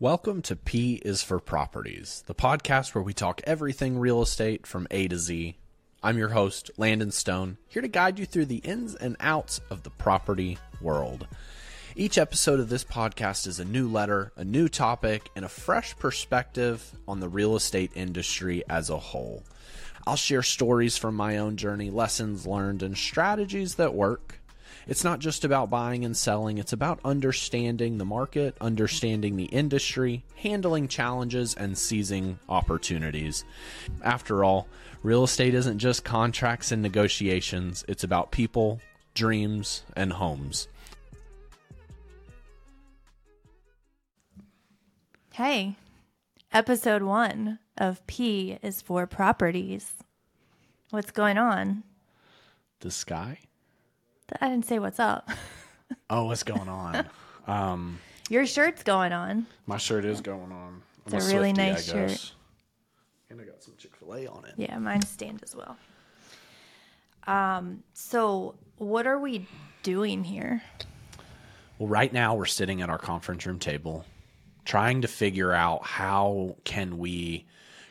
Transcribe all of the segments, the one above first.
Welcome to P is for Properties, the podcast where we talk everything real estate from A to Z. I'm your host, Landon Stone, here to guide you through the ins and outs of the property world. Each episode of this podcast is a new letter, a new topic, and a fresh perspective on the real estate industry as a whole. I'll share stories from my own journey, lessons learned, and strategies that work. It's not just about buying and selling, it's about understanding the market, understanding the industry, handling challenges, and seizing opportunities. After all, real estate isn't just contracts and negotiations, it's about people, dreams, and homes. Hey, episode one of P is for properties. What's going on? The sky? I didn't say what's up. Oh, what's going on? um, Your shirt's going on. my shirt is going on. I'm It's a really Swiftie, nice shirt. guess. And I got some Chick fil A on it. Yeah, mine stained as well. Um, so what are we doing here? Well, right now we're sitting at our conference room table trying to figure out how can we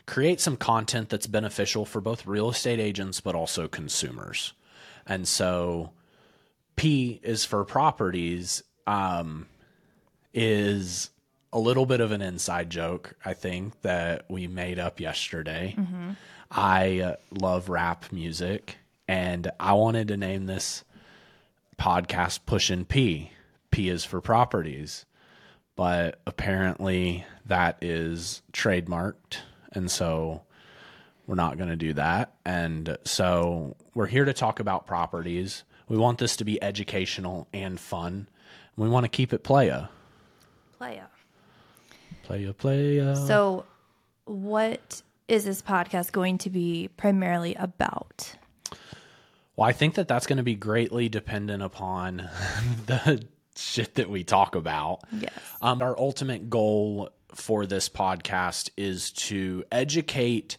create some content that's beneficial for both real estate agents but also consumers. And so P is for properties um, is a little bit of an inside joke, I think, that we made up yesterday. I uh, love rap music, and I wanted to name this podcast Pushin' P. P is for properties. But apparently that is trademarked. And so we're not going to do that. And so we're here to talk about properties. We want this to be educational and fun. We want to keep it playa. Playa. Playa, playa. So what is this podcast going to be primarily about? Well, I think that that's going to be greatly dependent upon the shit that we talk about. Yes. Um, our ultimate goal for this podcast is to educate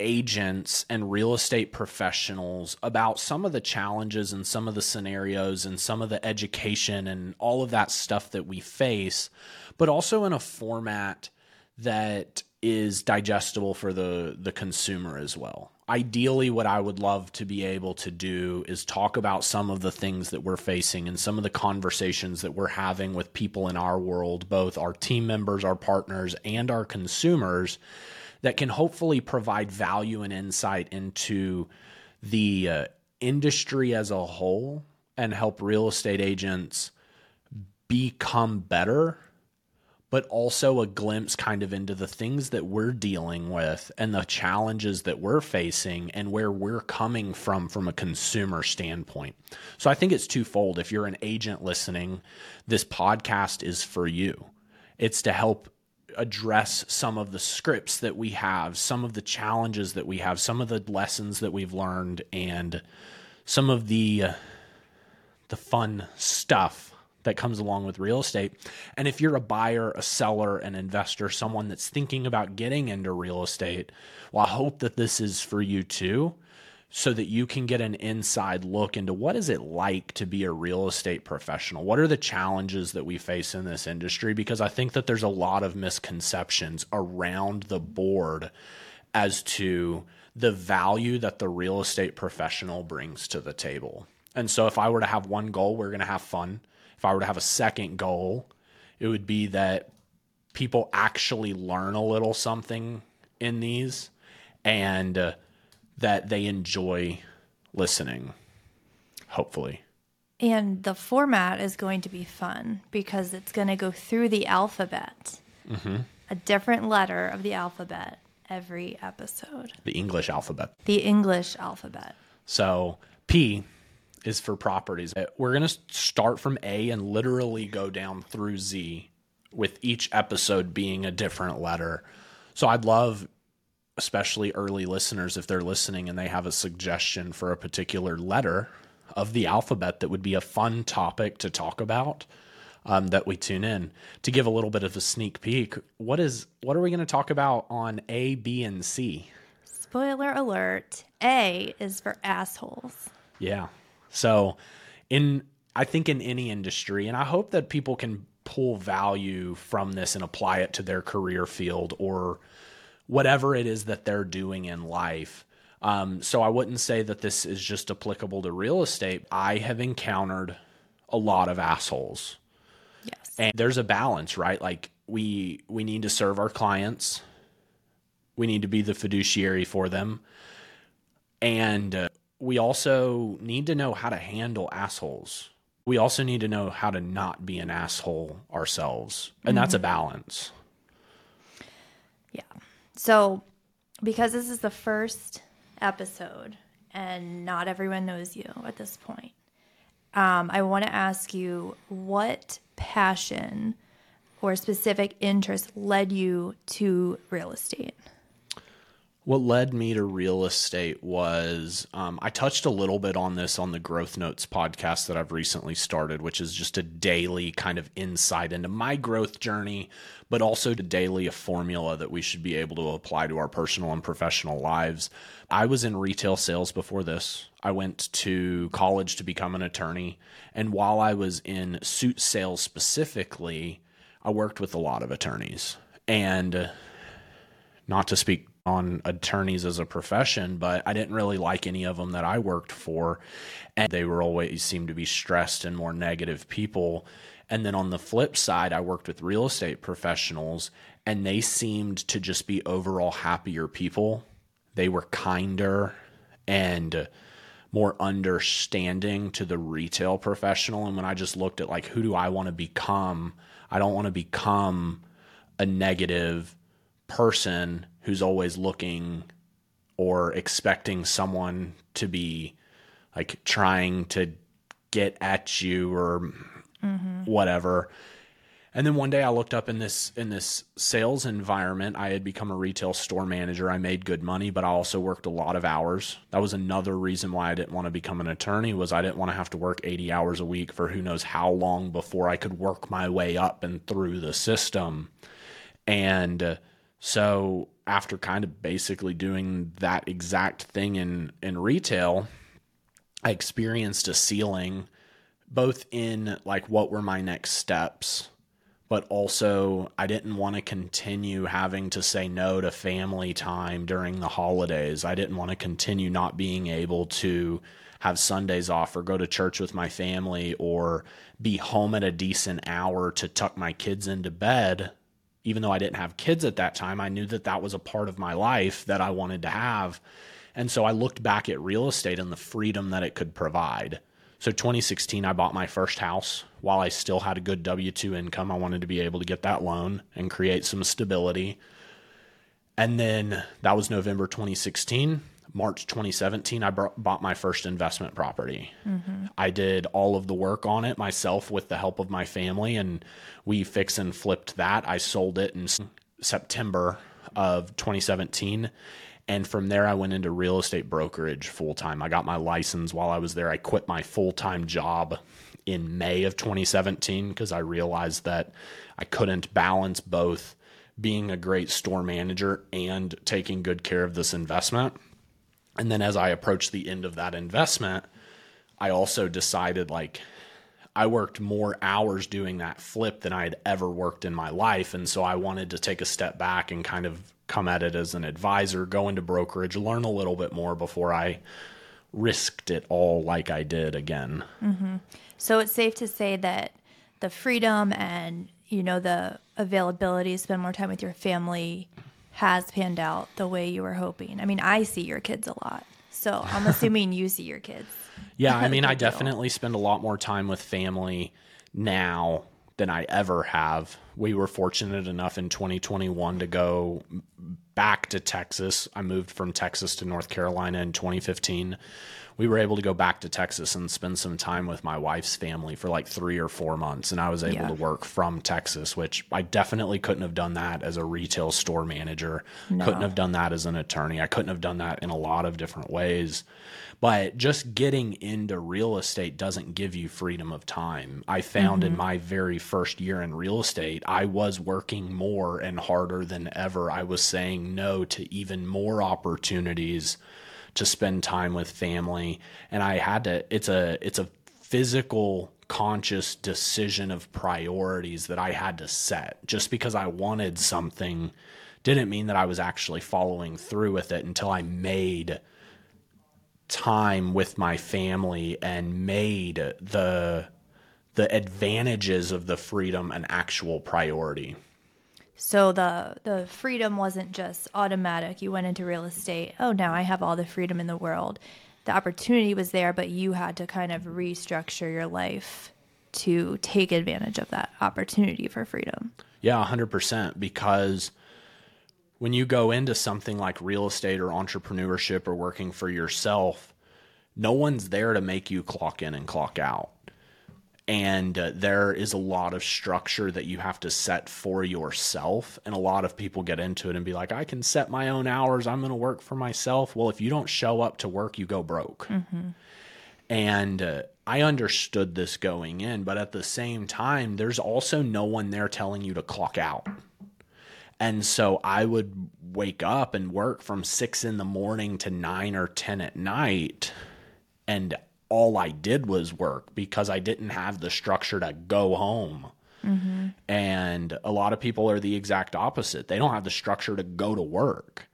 agents and real estate professionals about some of the challenges and some of the scenarios and some of the education and all of that stuff that we face, but also in a format that is digestible for the the consumer as well. Ideally what I would love to be able to do is talk about some of the things that we're facing and some of the conversations that we're having with people in our world, both our team members, our partners, and our consumers that can hopefully provide value and insight into the uh, industry as a whole and help real estate agents become better but also a glimpse kind of into the things that we're dealing with and the challenges that we're facing and where we're coming from from a consumer standpoint. So I think it's twofold. If you're an agent listening, this podcast is for you. It's to help address some of the scripts that we have, some of the challenges that we have, some of the lessons that we've learned and some of the uh, the fun stuff that comes along with real estate. And if you're a buyer, a seller, an investor, someone that's thinking about getting into real estate, well, I hope that this is for you too, so that you can get an inside look into what is it like to be a real estate professional? What are the challenges that we face in this industry? Because I think that there's a lot of misconceptions around the board as to the value that the real estate professional brings to the table. And so if I were to have one goal, we're going to have fun. If I were to have a second goal, it would be that people actually learn a little something in these and uh, that they enjoy listening, hopefully. And the format is going to be fun because it's going to go through the alphabet, mm-hmm. a different letter of the alphabet every episode. The English alphabet. The English alphabet. So P is for properties. We're going to start from A and literally go down through Z with each episode being a different letter. So I'd love especially early listeners if they're listening and they have a suggestion for a particular letter of the alphabet that would be a fun topic to talk about um, that we tune in to give a little bit of a sneak peek what is what are we going to talk about on a b and c Spoiler alert A is for assholes. Yeah. So in I think in any industry and I hope that people can pull value from this and apply it to their career field or whatever it is that they're doing in life. Um, so I wouldn't say that this is just applicable to real estate. I have encountered a lot of assholes. Yes. And there's a balance, right? Like we we need to serve our clients. We need to be the fiduciary for them. And uh, we also need to know how to handle assholes. We also need to know how to not be an asshole ourselves. And that's a balance. Yeah. So, because this is the first episode and not everyone knows you at this point, um, I want to ask you what passion or specific interest led you to real estate? What led me to real estate was um, I touched a little bit on this on the Growth Notes podcast that I've recently started, which is just a daily kind of insight into my growth journey, but also to daily a formula that we should be able to apply to our personal and professional lives. I was in retail sales before this. I went to college to become an attorney. And while I was in suit sales specifically, I worked with a lot of attorneys. And not to speak on attorneys as a profession, but I didn't really like any of them that I worked for. And they were always seemed to be stressed and more negative people. And then on the flip side, I worked with real estate professionals and they seemed to just be overall happier people. They were kinder and more understanding to the retail professional. And when I just looked at like, who do I want to become? I don't want to become a negative person who's always looking or expecting someone to be like trying to get at you or whatever. And then one day I looked up in this in this sales environment. I had become a retail store manager. I made good money, but I also worked a lot of hours. That was another reason why I didn't want to become an attorney was I didn't want to have to work 80 hours a week for who knows how long before I could work my way up and through the system. And uh, so after kind of basically doing that exact thing in in retail, I experienced a ceiling both in like what were my next steps but also I didn't want to continue having to say no to family time during the holidays. I didn't want to continue not being able to have Sundays off or go to church with my family or be home at a decent hour to tuck my kids into bed. Even though I didn't have kids at that time, I knew that that was a part of my life that I wanted to have. And so I looked back at real estate and the freedom that it could provide. So 2016, I bought my first house while I still had a good W 2 income. I wanted to be able to get that loan and create some stability. And then that was November 2016. March 2017, I bought my first investment property. I did all of the work on it myself with the help of my family, and we fix and flipped that. I sold it in September of 2017. And from there, I went into real estate brokerage full time. I got my license while I was there. I quit my full time job in May of 2017 because I realized that I couldn't balance both being a great store manager and taking good care of this investment. And then as I approached the end of that investment, I also decided like I worked more hours doing that flip than I had ever worked in my life. And so I wanted to take a step back and kind of come at it as an advisor, go into brokerage, learn a little bit more before I risked it all like I did again. Mm-hmm. So it's safe to say that the freedom and you know the availability to spend more time with your family has panned out the way you were hoping. I mean, I see your kids a lot, so I'm assuming you see your kids. Yeah, I mean, I definitely spend a lot more time with family now than I ever have. We were fortunate enough in 2021 to go back to Texas. I moved from Texas to North Carolina in 2015. We were able to go back to Texas and spend some time with my wife's family for like three or four months. And I was able Yeah. to work from Texas, which I definitely couldn't have done that as a retail store manager. Couldn't have done that as an attorney. I couldn't have done that in a lot of different ways. But just getting into real estate doesn't give you freedom of time. I found in mm-hmm. my very first year in real estate, I was working more and harder than ever. I was saying no to even more opportunities to spend time with family and I had to it's a it's a physical conscious decision of priorities that I had to set. Just because I wanted something didn't mean that I was actually following through with it until I made time with my family and made the the advantages of the freedom an actual priority. So the the freedom wasn't just automatic. You went into real estate. Oh, now I have all the freedom in the world. The opportunity was there, but you had to kind of restructure your life to take advantage of that opportunity for freedom. Yeah, 100% because when you go into something like real estate or entrepreneurship or working for yourself, no one's there to make you clock in and clock out and uh, there is a lot of structure that you have to set for yourself and a lot of people get into it and be like i can set my own hours. I'm going to work for myself. Well if you don't show up to work you go broke. Mm-hmm. and uh, i understood this going in but at the same time there's also no one there telling you to clock out. And so i would wake up and work from six in the morning to nine or ten at night and all I did was work because I didn't have the structure to go home. Mm-hmm. And a lot of people are the exact opposite. They don't have the structure to go to work.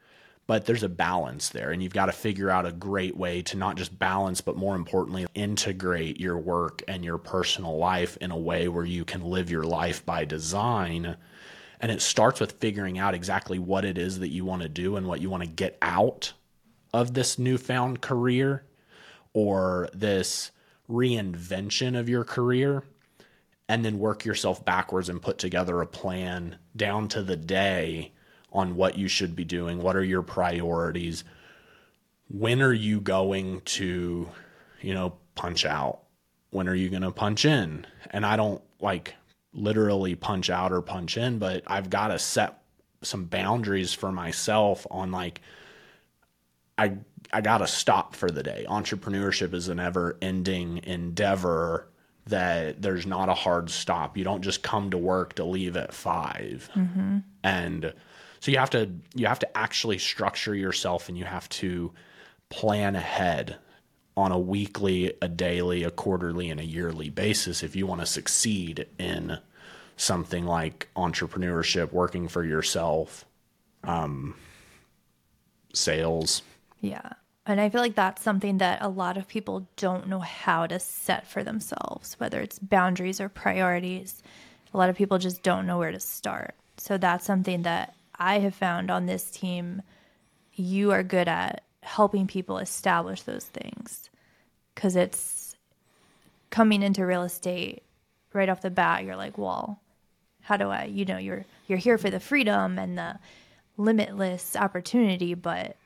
But there's a balance there, and you've got to figure out a great way to not just balance, but more importantly, integrate your work and your personal life in a way where you can live your life by design. And it starts with figuring out exactly what it is that you want to do and what you want to get out of this newfound career or this reinvention of your career and then work yourself backwards and put together a plan down to the day on what you should be doing. What are your priorities? When are you going to, you know, punch out? When are you going to punch in? And I don't like literally punch out or punch in, but I've got to set some boundaries for myself on like, I I got to stop for the day. Entrepreneurship is an ever ending endeavor that there's not a hard stop. You don't just come to work to leave at 5 mm-hmm. And so you have to you have to actually structure yourself and you have to plan ahead on a weekly, a daily, a quarterly, and a yearly basis if you want to succeed in something like entrepreneurship, working for yourself, um, sales, yeah. And I feel like that's something that a lot of people don't know how to set for themselves, whether it's boundaries or priorities. A lot of people just don't know where to start. So that's something that I have found on this team. You are good at helping people establish those things because it's coming into real estate right off the bat. You're like, well, how do I, you know, you're, you're here for the freedom and the limitless opportunity, but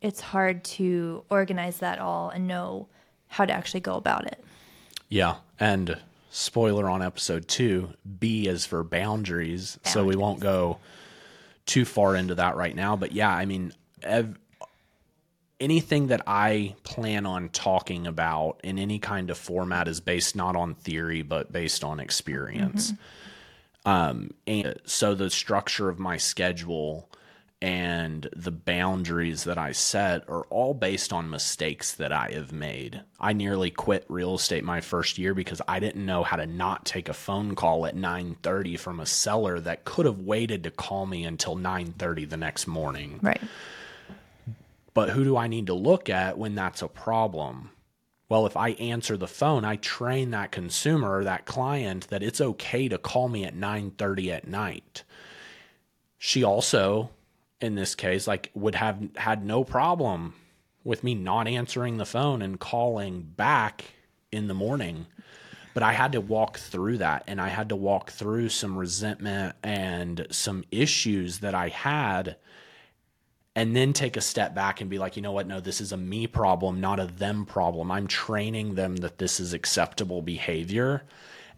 it's hard to organize that all and know how to actually go about it. Yeah. And spoiler on episode two, B is for boundaries. boundaries. So we won't go too far into that right now. But yeah, I mean, ev- anything that I plan on talking about in any kind of format is based not on theory, but based on experience. Mm-hmm. Um, and so the structure of my schedule and the boundaries that I set are all based on mistakes that I have made. I nearly quit real estate my first year because I didn't know how to not take a phone call at 9:30 from a seller that could have waited to call me until 9:30 the next morning. Right. But who do I need to look at when that's a problem? Well, if I answer the phone, I train that consumer or that client that it's okay to call me at 9:30 at night. She also in this case like would have had no problem with me not answering the phone and calling back in the morning but I had to walk through that and I had to walk through some resentment and some issues that I had and then take a step back and be like, you know what? No, this is a me problem, not a them problem. I'm training them that this is acceptable behavior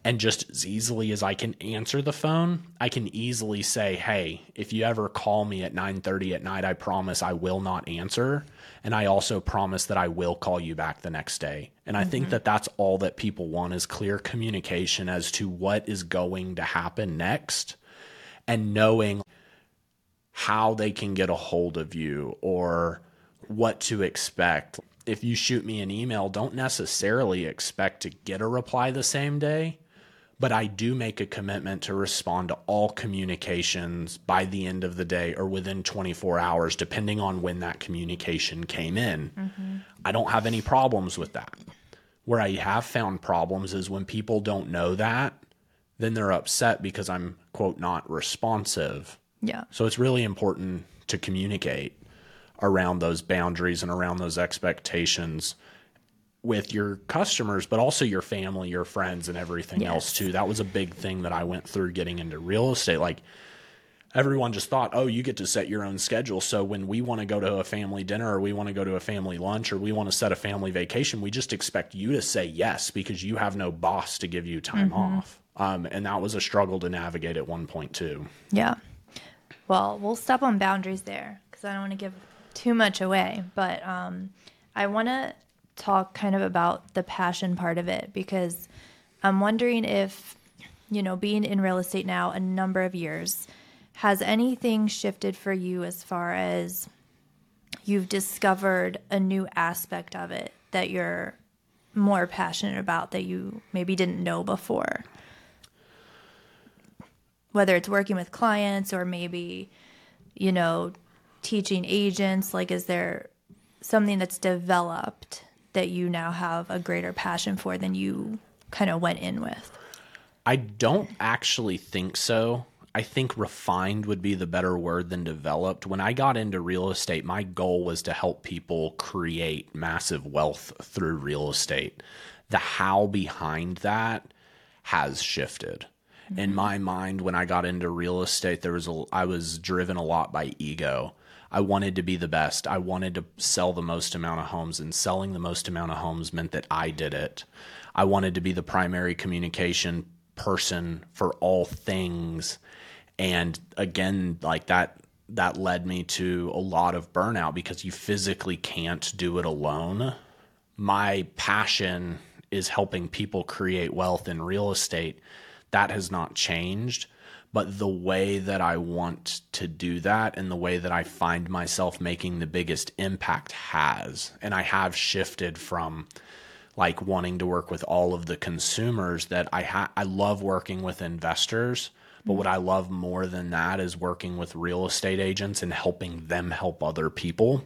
and just as easily as I can answer the phone, I can easily say, "Hey, if you ever call me at 9:30 at night, I promise I will not answer, and I also promise that I will call you back the next day." And I mm-hmm. think that that's all that people want is clear communication as to what is going to happen next and knowing how they can get a hold of you or what to expect. if you shoot me an email, don't necessarily expect to get a reply the same day. But I do make a commitment to respond to all communications by the end of the day or within 24 hours, depending on when that communication came in. Mm-hmm. I don't have any problems with that. Where I have found problems is when people don't know that, then they're upset because I'm, quote, not responsive. Yeah. So it's really important to communicate around those boundaries and around those expectations with your customers, but also your family, your friends, and everything else too. That was a big thing that I went through getting into real estate. Like everyone just thought, oh, you get to set your own schedule. So when we want to go to a family dinner or we want to go to a family lunch or we want to set a family vacation, we just expect you to say yes because you have no boss to give you time off. Um, and that was a struggle to navigate at one point too. Yeah. Well, we'll step on boundaries there because I don't want to give too much away. But um, I want to talk kind of about the passion part of it because I'm wondering if, you know, being in real estate now a number of years, has anything shifted for you as far as you've discovered a new aspect of it that you're more passionate about that you maybe didn't know before? whether it's working with clients or maybe you know teaching agents like is there something that's developed that you now have a greater passion for than you kind of went in with I don't actually think so. I think refined would be the better word than developed. When I got into real estate, my goal was to help people create massive wealth through real estate. The how behind that has shifted. In mm-hmm. my mind, when I got into real estate, there was a, I was driven a lot by ego. I wanted to be the best. I wanted to sell the most amount of homes, and selling the most amount of homes meant that I did it. I wanted to be the primary communication person for all things. And again, like that that led me to a lot of burnout because you physically can't do it alone. My passion is helping people create wealth in real estate. That has not changed, but the way that I want to do that and the way that I find myself making the biggest impact has. And I have shifted from like wanting to work with all of the consumers that I ha- I love working with investors, but what I love more than that is working with real estate agents and helping them help other people.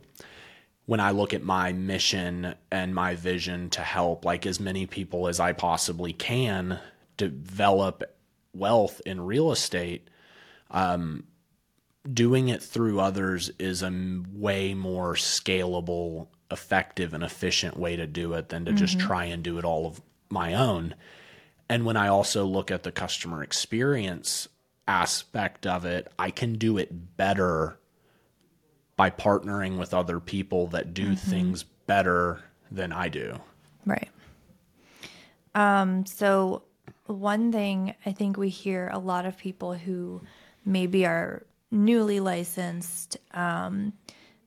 When I look at my mission and my vision to help like as many people as I possibly can develop wealth in real estate, um, doing it through others is a way more scalable, effective, and efficient way to do it than to just mm-hmm. try and do it all of my own. And when I also look at the customer experience aspect of it, I can do it better by partnering with other people that do mm-hmm. things better than I do. Right. Um, so one thing I think we hear a lot of people who maybe are newly licensed, um,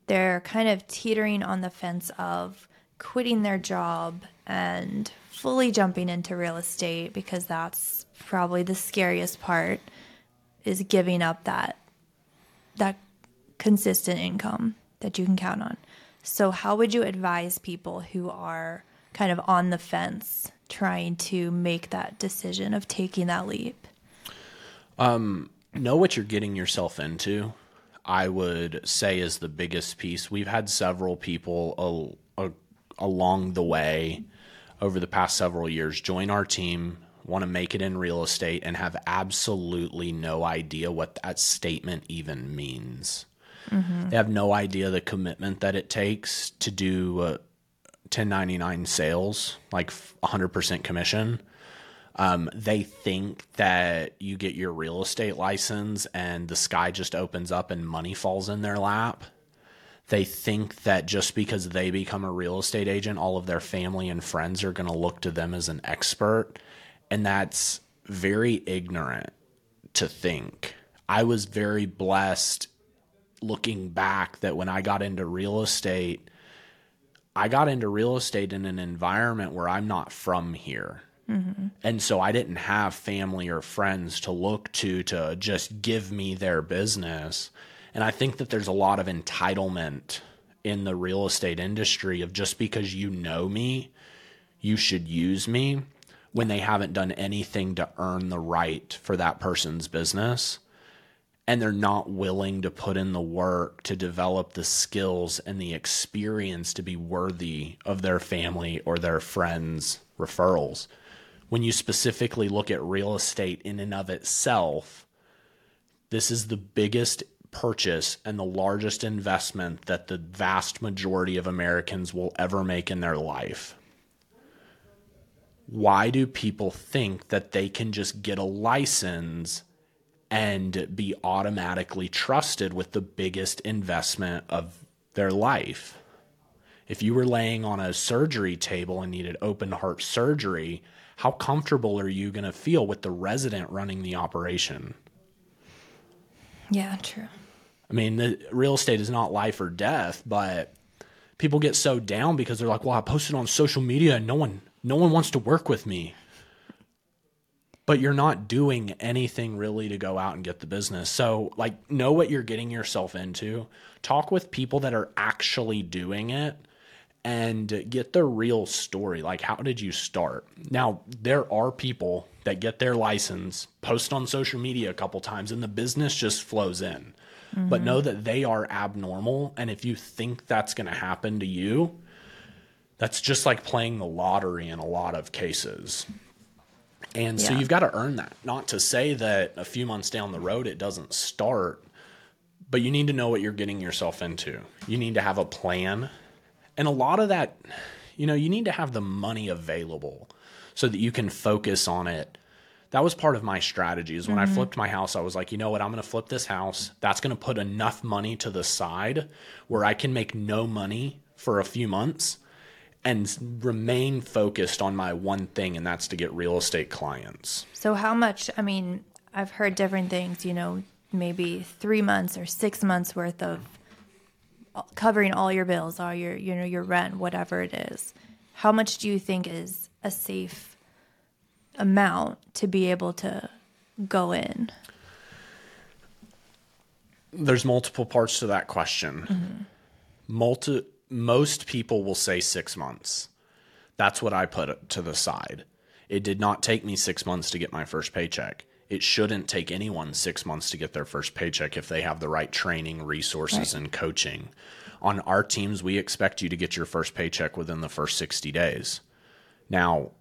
they're kind of teetering on the fence of quitting their job and fully jumping into real estate because that's probably the scariest part is giving up that that consistent income that you can count on. So, how would you advise people who are kind of on the fence trying to make that decision of taking that leap? know what you're getting yourself into i would say is the biggest piece. We've had several people al- a- along the way over the past several years join our team want to make it in real estate and have absolutely no idea what that statement even means. They have no idea the commitment that it takes to do uh, 1099 sales like 100% commission um, they think that you get your real estate license and the sky just opens up and money falls in their lap. They think that just because they become a real estate agent, all of their family and friends are going to look to them as an expert. And that's very ignorant to think. I was very blessed looking back that when I got into real estate, I got into real estate in an environment where I'm not from here. Mm-hmm. And so I didn't have family or friends to look to to just give me their business. And I think that there's a lot of entitlement in the real estate industry of just because you know me, you should use me when they haven't done anything to earn the right for that person's business and they're not willing to put in the work to develop the skills and the experience to be worthy of their family or their friends' referrals. When you specifically look at real estate in and of itself, this is the biggest purchase and the largest investment that the vast majority of Americans will ever make in their life. Why do people think that they can just get a license and be automatically trusted with the biggest investment of their life. If you were laying on a surgery table and needed open heart surgery, how comfortable are you going to feel with the resident running the operation? Yeah, true. I mean, the real estate is not life or death, but people get so down because they're like, "Well, I posted on social media and no one no one wants to work with me." But you're not doing anything really to go out and get the business. So, like, know what you're getting yourself into. Talk with people that are actually doing it and get the real story. Like, how did you start? Now, there are people that get their license, post on social media a couple times, and the business just flows in. Mm-hmm. But know that they are abnormal. And if you think that's going to happen to you, that's just like playing the lottery in a lot of cases. And so you've got to earn that. Not to say that a few months down the road it doesn't start, but you need to know what you're getting yourself into. You need to have a plan. And a lot of that, you know, you need to have the money available so that you can focus on it. That was part of my strategy is when mm-hmm. I flipped my house, I was like, you know what, I'm going to flip this house. That's going to put enough money to the side where I can make no money for a few months and remain focused on my one thing, and that's to get real estate clients. So, how much? I mean, I've heard different things, you know, maybe three months or six months worth of covering all your bills, all your, you know, your rent, whatever it is. How much do you think is a safe amount to be able to go in? There's multiple parts to that question. Mm-hmm. Multi most people will say six months. That's what I put to the side. It did not take me six months to get my first paycheck. It shouldn't take anyone six months to get their first paycheck if they have the right training, resources, right. and coaching. On our teams, we expect you to get your first paycheck within the first 60 days. Now,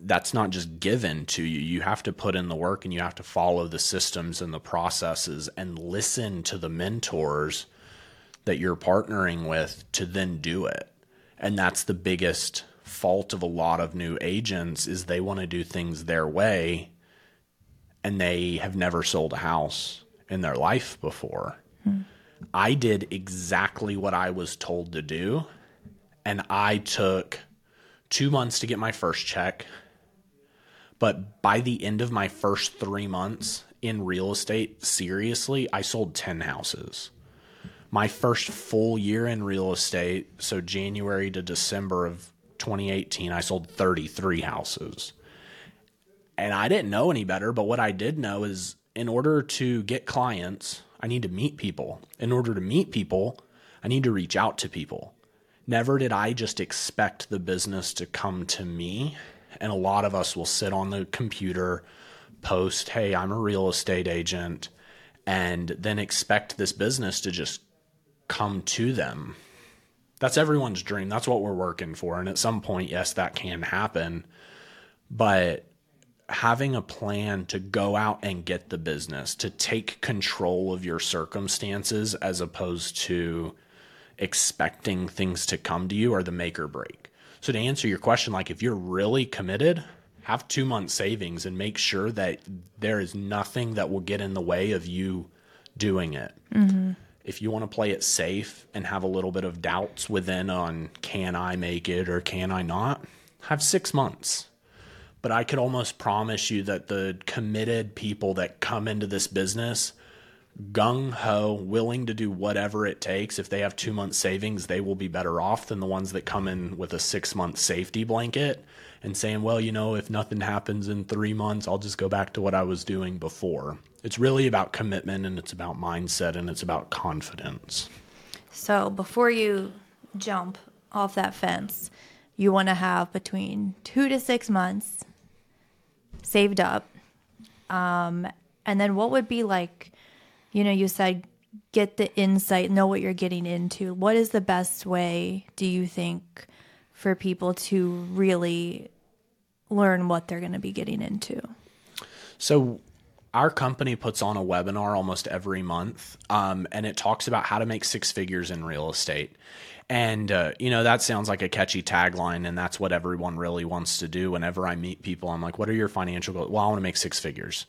that's not just given to you. You have to put in the work and you have to follow the systems and the processes and listen to the mentors that you're partnering with to then do it. And that's the biggest fault of a lot of new agents is they want to do things their way and they have never sold a house in their life before. Hmm. I did exactly what I was told to do and I took 2 months to get my first check. But by the end of my first 3 months in real estate, seriously, I sold 10 houses my first full year in real estate, so January to December of 2018, I sold 33 houses. And I didn't know any better, but what I did know is in order to get clients, I need to meet people. In order to meet people, I need to reach out to people. Never did I just expect the business to come to me. And a lot of us will sit on the computer, post, hey, I'm a real estate agent, and then expect this business to just come to them. That's everyone's dream. That's what we're working for. And at some point, yes, that can happen. But having a plan to go out and get the business, to take control of your circumstances as opposed to expecting things to come to you are the make or break. So to answer your question, like if you're really committed, have two months savings and make sure that there is nothing that will get in the way of you doing it. Mm-hmm if you want to play it safe and have a little bit of doubts within on can I make it or can I not, have six months. But I could almost promise you that the committed people that come into this business, gung ho, willing to do whatever it takes, if they have two months savings, they will be better off than the ones that come in with a six month safety blanket and saying, well, you know, if nothing happens in three months, I'll just go back to what I was doing before. It's really about commitment and it's about mindset and it's about confidence. So before you jump off that fence, you want to have between two to six months saved up. Um, and then what would be like, you know, you said get the insight, know what you're getting into. What is the best way, do you think, for people to really learn what they're going to be getting into? So, our company puts on a webinar almost every month, um, and it talks about how to make six figures in real estate. And, uh, you know, that sounds like a catchy tagline, and that's what everyone really wants to do. Whenever I meet people, I'm like, what are your financial goals? Well, I want to make six figures.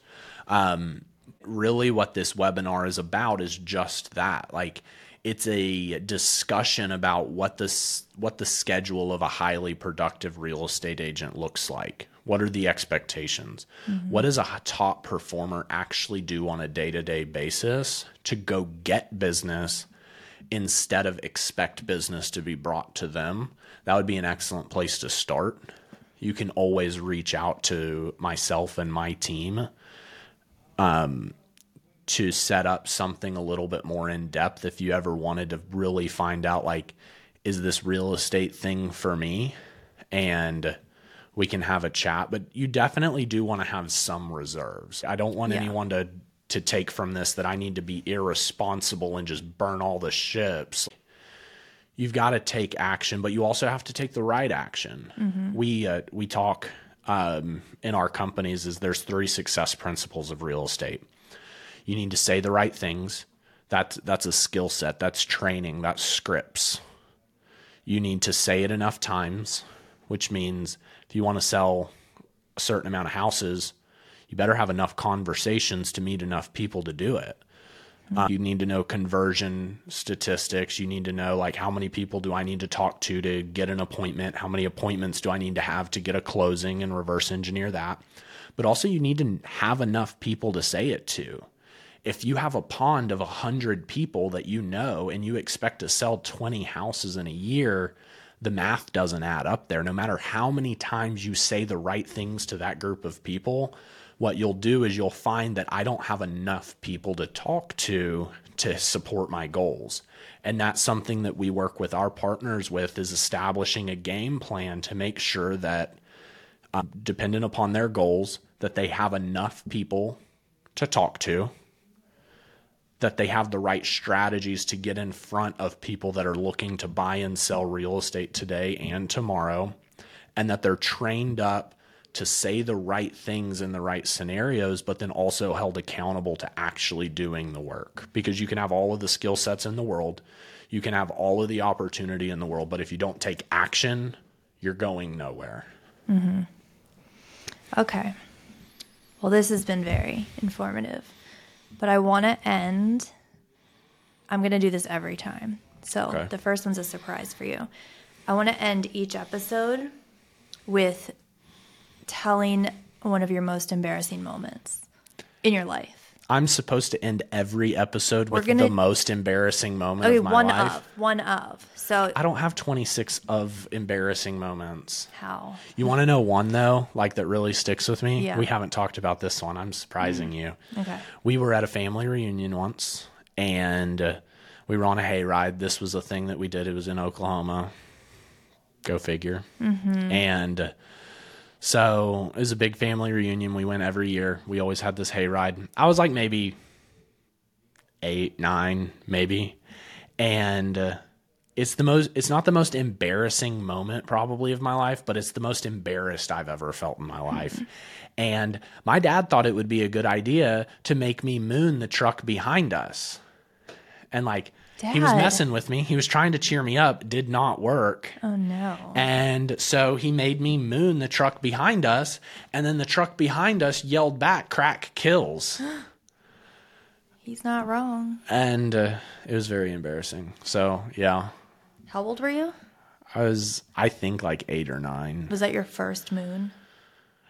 Um, really, what this webinar is about is just that. Like, it's a discussion about what this what the schedule of a highly productive real estate agent looks like what are the expectations? Mm-hmm. What does a top performer actually do on a day to day basis to go get business instead of expect business to be brought to them? That would be an excellent place to start. You can always reach out to myself and my team um, to set up something a little bit more in depth if you ever wanted to really find out, like, is this real estate thing for me? And we can have a chat, but you definitely do want to have some reserves. I don't want yeah. anyone to to take from this that I need to be irresponsible and just burn all the ships. You've got to take action, but you also have to take the right action. Mm-hmm. We uh, we talk um, in our companies is there's three success principles of real estate. You need to say the right things. That's that's a skill set. That's training. That's scripts. You need to say it enough times, which means if you want to sell a certain amount of houses, you better have enough conversations to meet enough people to do it. Uh, you need to know conversion statistics. You need to know like how many people do I need to talk to to get an appointment? How many appointments do I need to have to get a closing and reverse engineer that? But also you need to have enough people to say it to. If you have a pond of 100 people that you know and you expect to sell 20 houses in a year, the math doesn't add up there. No matter how many times you say the right things to that group of people, what you'll do is you'll find that I don't have enough people to talk to to support my goals. And that's something that we work with our partners with is establishing a game plan to make sure that uh, dependent upon their goals that they have enough people to talk to that they have the right strategies to get in front of people that are looking to buy and sell real estate today and tomorrow, and that they're trained up to say the right things in the right scenarios, but then also held accountable to actually doing the work. Because you can have all of the skill sets in the world, you can have all of the opportunity in the world, but if you don't take action, you're going nowhere. Mm-hmm. Okay. Well, this has been very informative but I want to end. I'm going to do this every time. So okay. the first one's a surprise for you. I want to end each episode with telling one of your most embarrassing moments in your life. I'm supposed to end every episode with gonna, the most embarrassing moment okay, of my one life. Of, one of. So I don't have 26 of embarrassing moments. How? You want to know one though, like that really sticks with me? Yeah. We haven't talked about this one. I'm surprising mm. you. Okay. We were at a family reunion once, and uh, we were on a hayride. This was a thing that we did. It was in Oklahoma. Go figure. Mm-hmm. And. Uh, so it was a big family reunion. We went every year. We always had this hayride. I was like maybe eight, nine, maybe. And uh, it's the most, it's not the most embarrassing moment probably of my life, but it's the most embarrassed I've ever felt in my life. and my dad thought it would be a good idea to make me moon the truck behind us. And like, Dad. He was messing with me. He was trying to cheer me up. Did not work. Oh no. And so he made me moon the truck behind us, and then the truck behind us yelled back, "Crack kills." He's not wrong. And uh, it was very embarrassing. So yeah. How old were you? I was, I think, like eight or nine. Was that your first moon?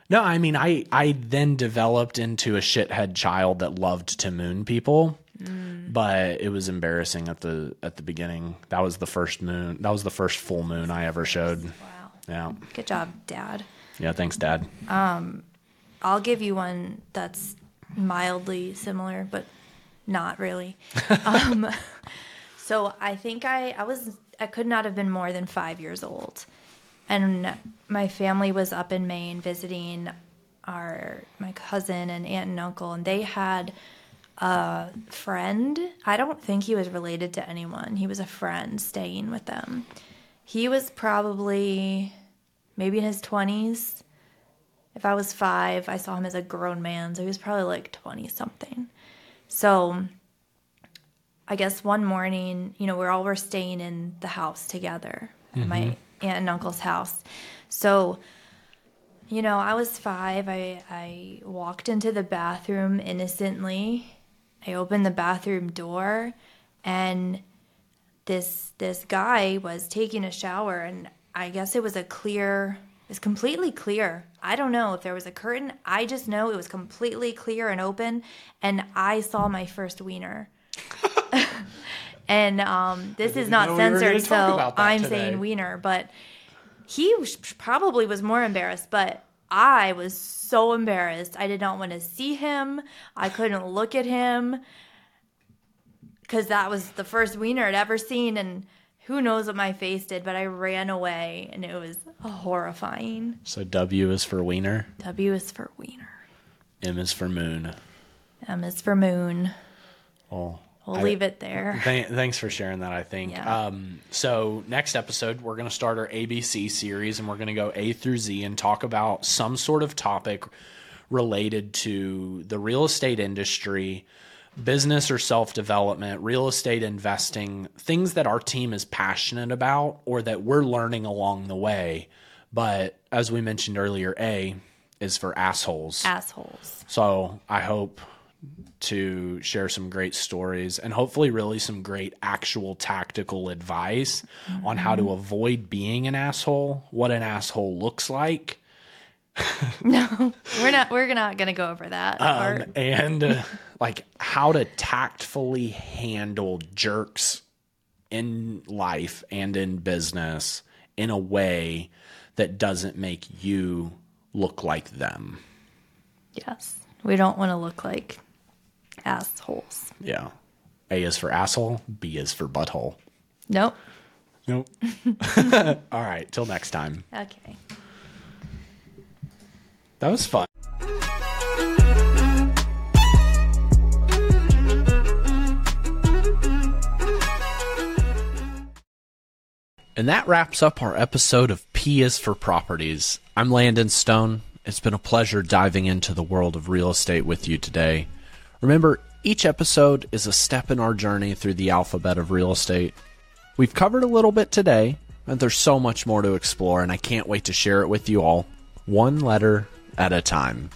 No, I mean, I I then developed into a shithead child that loved to moon people. Mm. But it was embarrassing at the at the beginning. That was the first moon. That was the first full moon I ever showed. Wow. Yeah. Good job, Dad. Yeah, thanks, Dad. Um, I'll give you one that's mildly similar, but not really. um, So I think I, I was, I could not have been more than five years old. And my family was up in Maine visiting our, my cousin and aunt and uncle, and they had a friend. I don't think he was related to anyone. He was a friend staying with them. He was probably maybe in his 20s. If I was five, I saw him as a grown man, so he was probably like 20 something. So I guess one morning, you know, we're all were staying in the house together, mm-hmm. my aunt and uncle's house. So, you know, I was five. I I walked into the bathroom innocently. I opened the bathroom door, and this this guy was taking a shower, and I guess it was a clear. it's completely clear. I don't know if there was a curtain. I just know it was completely clear and open, and I saw my first wiener. and um, this is not censored, we so I'm today. saying wiener, but he probably was more embarrassed, but I was so embarrassed. I did not want to see him. I couldn't look at him because that was the first wiener I'd ever seen, and who knows what my face did, but I ran away, and it was horrifying. So W is for wiener. W is for wiener. M is for moon. M is for moon. Oh, we'll I, leave it there. Th- thanks for sharing that. I think. Yeah. Um, so next episode, we're going to start our ABC series, and we're going to go A through Z and talk about some sort of topic related to the real estate industry, business or self development, real estate investing, things that our team is passionate about or that we're learning along the way. But as we mentioned earlier, A is for assholes. Assholes. So I hope to share some great stories and hopefully really some great actual tactical advice mm-hmm. on how to mm-hmm. avoid being an asshole, what an asshole looks like. no, we're not we're not going to go over that. Um, and uh, like how to tactfully handle jerks in life and in business in a way that doesn't make you look like them. Yes. We don't want to look like assholes. Yeah. A is for asshole, B is for butthole. Nope. Nope. All right. Till next time. Okay. That was fun. And that wraps up our episode of P is for Properties. I'm Landon Stone. It's been a pleasure diving into the world of real estate with you today. Remember, each episode is a step in our journey through the alphabet of real estate. We've covered a little bit today, and there's so much more to explore, and I can't wait to share it with you all, one letter at a time.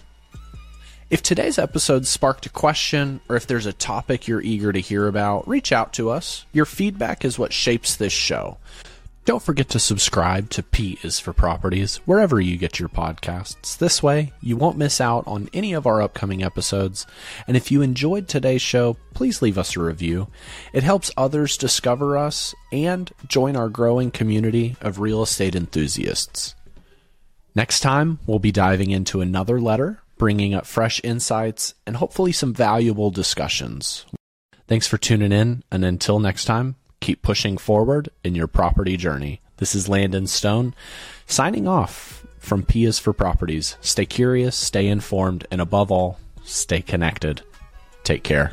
If today's episode sparked a question, or if there's a topic you're eager to hear about, reach out to us. Your feedback is what shapes this show. Don't forget to subscribe to P is for Properties wherever you get your podcasts. This way, you won't miss out on any of our upcoming episodes. And if you enjoyed today's show, please leave us a review. It helps others discover us and join our growing community of real estate enthusiasts. Next time, we'll be diving into another letter, bringing up fresh insights and hopefully some valuable discussions. Thanks for tuning in, and until next time, keep pushing forward in your property journey. This is Landon Stone signing off from P is for Properties. Stay curious, stay informed, and above all, stay connected. Take care.